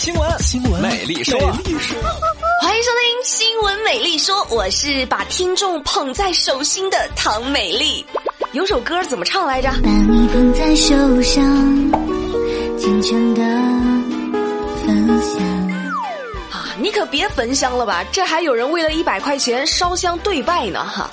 新闻新闻美丽说，美丽说，欢迎收听《新闻美丽说》，我是把听众捧在手心的唐美丽。有首歌怎么唱来着？把你捧在手上，虔诚的分享。啊，你可别焚香了吧，这还有人为了一百块钱烧香对拜呢哈。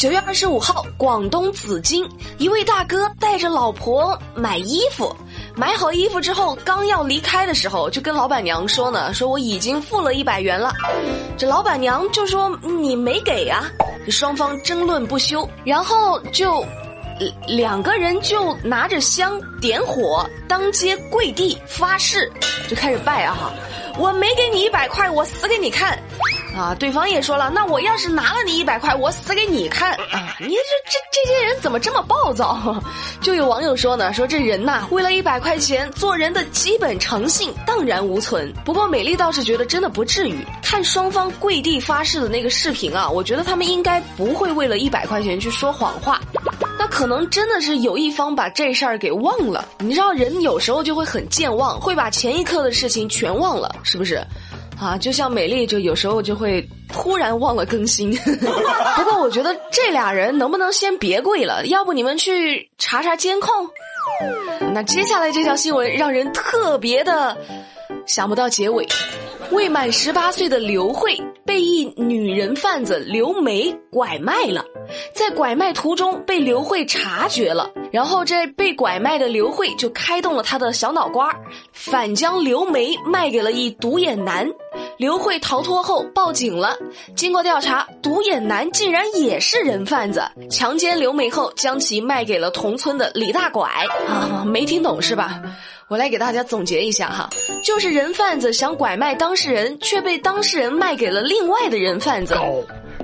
九月二十五号，广东紫金一位大哥带着老婆买衣服，买好衣服之后，刚要离开的时候，就跟老板娘说呢，说我已经付了一百元了。这老板娘就说你没给啊，双方争论不休，然后就两个人就拿着香点火，当街跪地发誓，就开始拜啊，我没给你一百块，我死给你看。啊，对方也说了，那我要是拿了你一百块，我死给你看啊！你这这这些人怎么这么暴躁？就有网友说呢，说这人呐，为了一百块钱，做人的基本诚信荡然无存。不过美丽倒是觉得真的不至于。看双方跪地发誓的那个视频啊，我觉得他们应该不会为了一百块钱去说谎话，那可能真的是有一方把这事儿给忘了。你知道，人有时候就会很健忘，会把前一刻的事情全忘了，是不是？啊，就像美丽，就有时候就会突然忘了更新。不过我觉得这俩人能不能先别跪了？要不你们去查查监控。那接下来这条新闻让人特别的想不到结尾。未满十八岁的刘慧被一女人贩子刘梅拐卖了，在拐卖途中被刘慧察觉了，然后这被拐卖的刘慧就开动了他的小脑瓜，反将刘梅卖给了一独眼男。刘慧逃脱后报警了，经过调查，独眼男竟然也是人贩子，强奸刘梅后将其卖给了同村的李大拐。啊，没听懂是吧？我来给大家总结一下哈，就是人贩子想拐卖当事人，却被当事人卖给了另外的人贩子。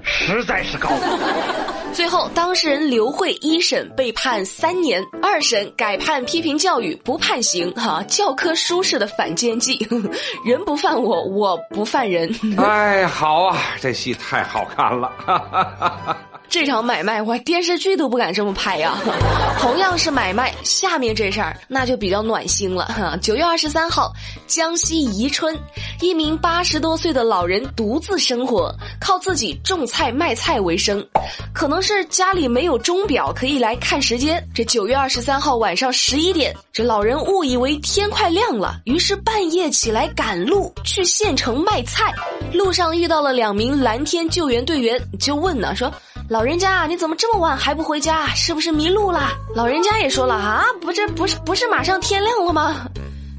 高，实在是高。最后，当事人刘慧一审被判三年，二审改判批评教育，不判刑。哈，教科书式的反间计，人不犯我，我不犯人。哎，好啊，这戏太好看了。这场买卖，我电视剧都不敢这么拍呀！同样是买卖，下面这事儿那就比较暖心了。哈，九月二十三号，江西宜春，一名八十多岁的老人独自生活，靠自己种菜卖菜为生。可能是家里没有钟表可以来看时间。这九月二十三号晚上十一点，这老人误以为天快亮了，于是半夜起来赶路去县城卖菜。路上遇到了两名蓝天救援队员，就问呢，说。老人家，你怎么这么晚还不回家？是不是迷路了？老人家也说了啊，不，这不是不是马上天亮了吗？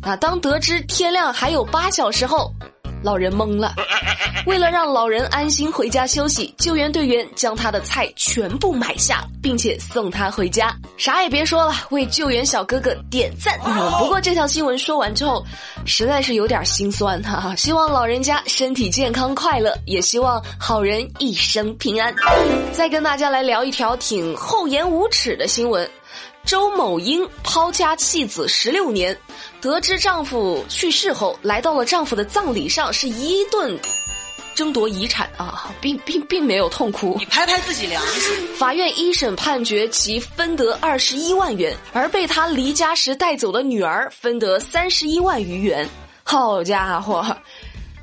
啊，当得知天亮还有八小时后。老人懵了，为了让老人安心回家休息，救援队员将他的菜全部买下，并且送他回家。啥也别说了，为救援小哥哥点赞。不过这条新闻说完之后，实在是有点心酸哈。希望老人家身体健康快乐，也希望好人一生平安。再跟大家来聊一条挺厚颜无耻的新闻。周某英抛家弃子十六年，得知丈夫去世后，来到了丈夫的葬礼上，是一顿争夺遗产啊，并并并没有痛哭。你拍拍自己良心。法院一审判决其分得二十一万元，而被他离家时带走的女儿分得三十一万余元。好家伙！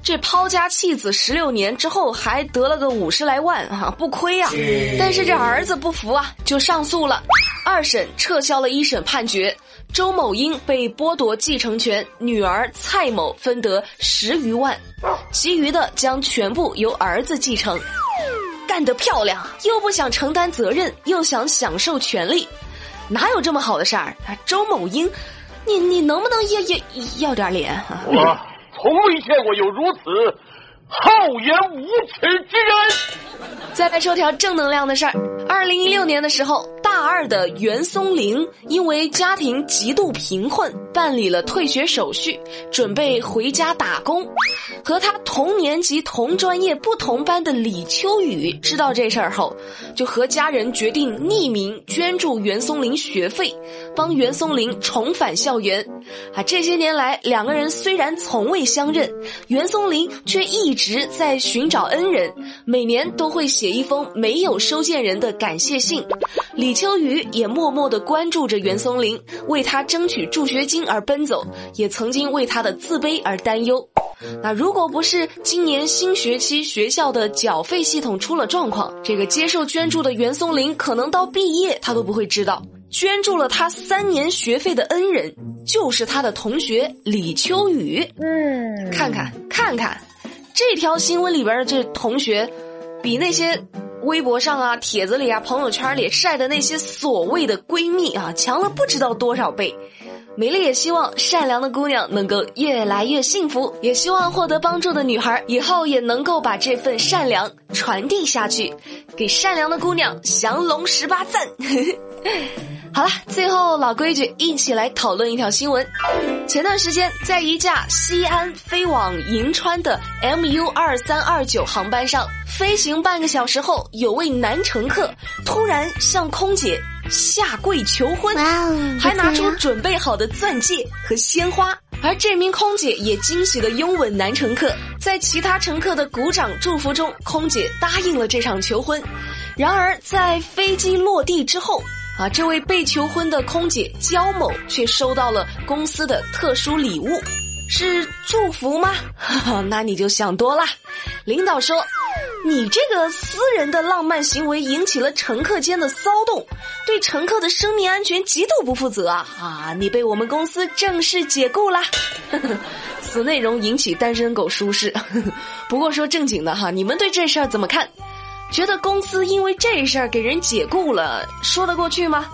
这抛家弃子十六年之后，还得了个五十来万啊，不亏啊！但是这儿子不服啊，就上诉了。二审撤销了一审判决，周某英被剥夺继承权，女儿蔡某分得十余万，其余的将全部由儿子继承。干得漂亮！又不想承担责任，又想享受权利，哪有这么好的事儿？周某英，你你能不能要要要点脸？我。从未见过有如此厚颜无耻之人。再来说条正能量的事儿。二零一六年的时候，大二的袁松林因为家庭极度贫困，办理了退学手续，准备回家打工。和他同年级、同专业、不同班的李秋雨知道这事儿后，就和家人决定匿名捐助袁松林学费，帮袁松林重返校园。啊，这些年来，两个人虽然从未相认，袁松林却一直在寻找恩人，每年都会写一封没有收件人的感谢信。李秋雨也默默地关注着袁松林，为他争取助学金而奔走，也曾经为他的自卑而担忧。那如果不是今年新学期学校的缴费系统出了状况，这个接受捐助的袁松林可能到毕业他都不会知道，捐助了他三年学费的恩人就是他的同学李秋雨。嗯，看看看看，这条新闻里边的这同学，比那些微博上啊、帖子里啊、朋友圈里晒的那些所谓的闺蜜啊，强了不知道多少倍。美丽也希望善良的姑娘能够越来越幸福，也希望获得帮助的女孩以后也能够把这份善良传递下去，给善良的姑娘降龙十八赞。好了，最后老规矩，一起来讨论一条新闻。前段时间，在一架西安飞往银川的 MU 二三二九航班上，飞行半个小时后，有位男乘客突然向空姐下跪求婚，还拿出准备好的钻戒和鲜花。而这名空姐也惊喜的拥吻男乘客，在其他乘客的鼓掌祝福中，空姐答应了这场求婚。然而，在飞机落地之后。啊，这位被求婚的空姐焦某却收到了公司的特殊礼物，是祝福吗？那你就想多啦。领导说，你这个私人的浪漫行为引起了乘客间的骚动，对乘客的生命安全极度不负责啊！啊，你被我们公司正式解雇啦。此内容引起单身狗舒适。不过说正经的哈，你们对这事儿怎么看？觉得公司因为这事儿给人解雇了，说得过去吗？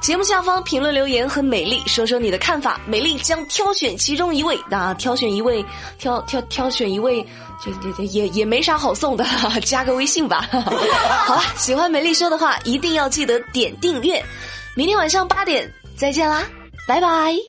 节目下方评论留言和美丽说说你的看法，美丽将挑选其中一位，那挑选一位，挑挑挑选一位，这这这也也没啥好送的，加个微信吧。好了，喜欢美丽说的话，一定要记得点订阅。明天晚上八点再见啦，拜拜。